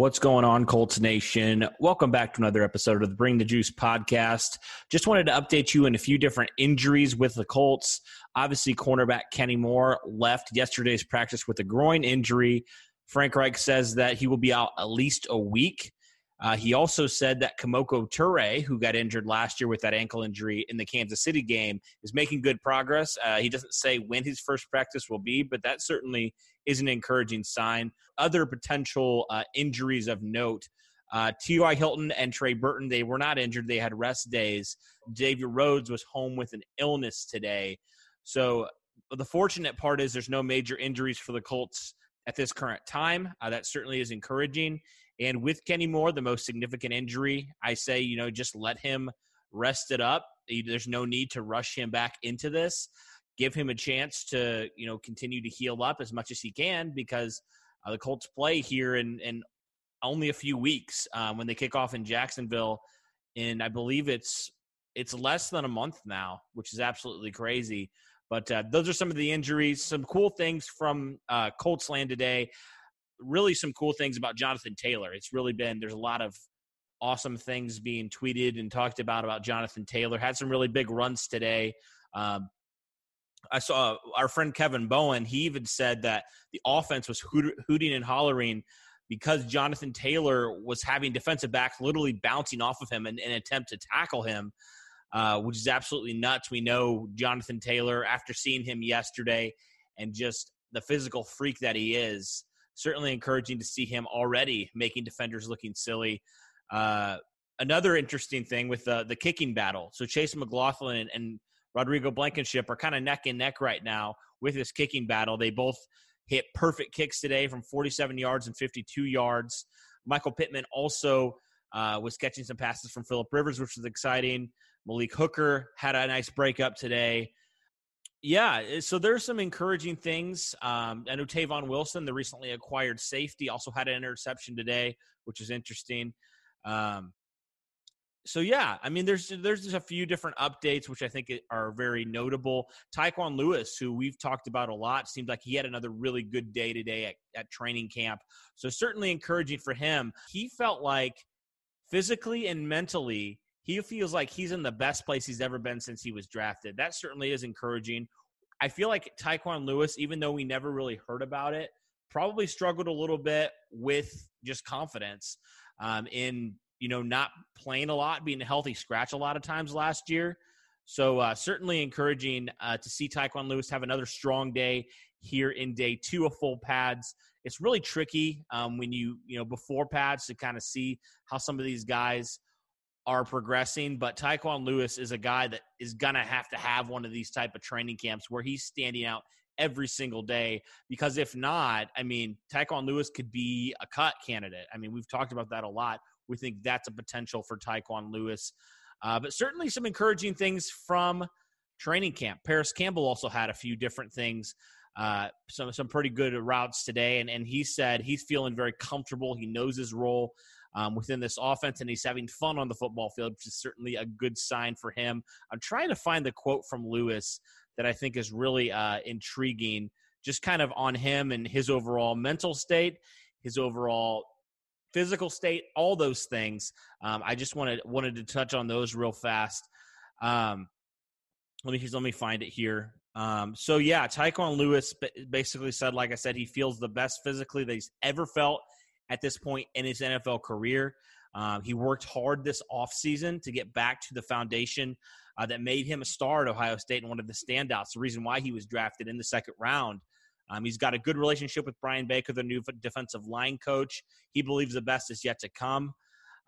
What's going on, Colts Nation? Welcome back to another episode of the Bring the Juice podcast. Just wanted to update you on a few different injuries with the Colts. Obviously, cornerback Kenny Moore left yesterday's practice with a groin injury. Frank Reich says that he will be out at least a week. Uh, he also said that Kemoko Turay, who got injured last year with that ankle injury in the Kansas City game, is making good progress. Uh, he doesn't say when his first practice will be, but that certainly is an encouraging sign. Other potential uh, injuries of note. Uh, T.Y. Hilton and Trey Burton, they were not injured. They had rest days. Xavier Rhodes was home with an illness today. So the fortunate part is there's no major injuries for the Colts at this current time. Uh, that certainly is encouraging. And with Kenny Moore, the most significant injury, I say, you know, just let him rest it up. There's no need to rush him back into this. Give him a chance to, you know, continue to heal up as much as he can because uh, the Colts play here in, in only a few weeks um, when they kick off in Jacksonville. And I believe it's it's less than a month now, which is absolutely crazy. But uh, those are some of the injuries. Some cool things from uh, Colts land today really some cool things about Jonathan Taylor. It's really been there's a lot of awesome things being tweeted and talked about about Jonathan Taylor. Had some really big runs today. Um, I saw our friend Kevin Bowen. He even said that the offense was hoot- hooting and hollering because Jonathan Taylor was having defensive backs literally bouncing off of him in an attempt to tackle him, uh, which is absolutely nuts. We know Jonathan Taylor after seeing him yesterday and just the physical freak that he is certainly encouraging to see him already making defenders looking silly. Uh, another interesting thing with the the kicking battle. So Chase McLaughlin and, and Rodrigo Blankenship are kind of neck and neck right now with this kicking battle. They both hit perfect kicks today from 47 yards and 52 yards. Michael Pittman also uh, was catching some passes from Philip Rivers, which was exciting. Malik Hooker had a nice breakup today. Yeah, eh, so there's some encouraging things. Um, I know Tavon Wilson, the recently acquired safety, also had an interception today, which is interesting. Um, so yeah, I mean, there's there's just a few different updates which I think are very notable. Tyquan Lewis, who we've talked about a lot, seems like he had another really good day today at, at training camp. So certainly encouraging for him. He felt like physically and mentally he feels like he's in the best place he's ever been since he was drafted. That certainly is encouraging. I feel like Tyquan Lewis, even though we never really heard about it, probably struggled a little bit with just confidence um, in you know not playing a lot, being a healthy scratch a lot of times last year. So uh, certainly encouraging uh, to see Tyquan Lewis have another strong day here in day two of full pads. It's really tricky um, when you you know before pads to kind of see how some of these guys are progressing, but Tyquan Lewis is a guy that is gonna have to have one of these type of training camps where he's standing out every single day. Because if not, I mean, Tyquan Lewis could be a cut candidate. I mean, we've talked about that a lot. We think that's a potential for Tyquan Lewis. Uh, but certainly some encouraging things from training camp. Parris Campbell also had a few different things, uh, some some pretty good routes today, and and he said he's feeling very comfortable. He knows his role um, within this offense, and he's having fun on the football field, which is certainly a good sign for him. I'm trying to find the quote from Lewis that I think is really uh, intriguing, just kind of on him and his overall mental state, his overall physical state, all those things. Um, I just wanted wanted to touch on those real fast. Um, let me let me find it here. Um, so yeah, Tyquan Lewis basically said, like I said, he feels the best physically that he's ever felt at this point in his NFL career. Um, he worked hard this offseason to get back to the foundation uh, that made him a star at Ohio State and one of the standouts, the reason why he was drafted in the second round. Um, he's got a good relationship with Brian Baker, the new defensive line coach. He believes the best is yet to come.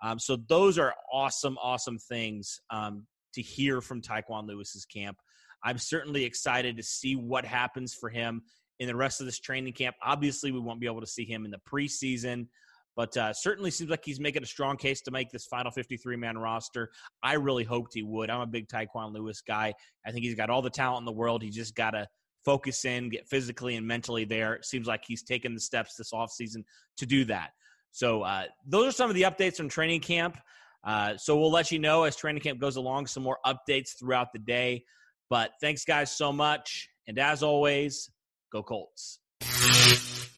Um, so those are awesome, awesome things um, to hear from Tyquan Lewis's camp. I'm certainly excited to see what happens for him in the rest of this training camp. Obviously, we won't be able to see him in the preseason, but uh, certainly seems like he's making a strong case to make this final 53 man roster. I really hoped he would. I'm a big Tyquan Lewis guy. I think he's got all the talent in the world. He just got to focus in, get physically and mentally there. It seems like he's taken the steps this offseason to do that. So, uh, those are some of the updates from training camp. Uh, so, we'll let you know as training camp goes along, some more updates throughout the day. But thanks, guys, so much. And as always, Go Colts.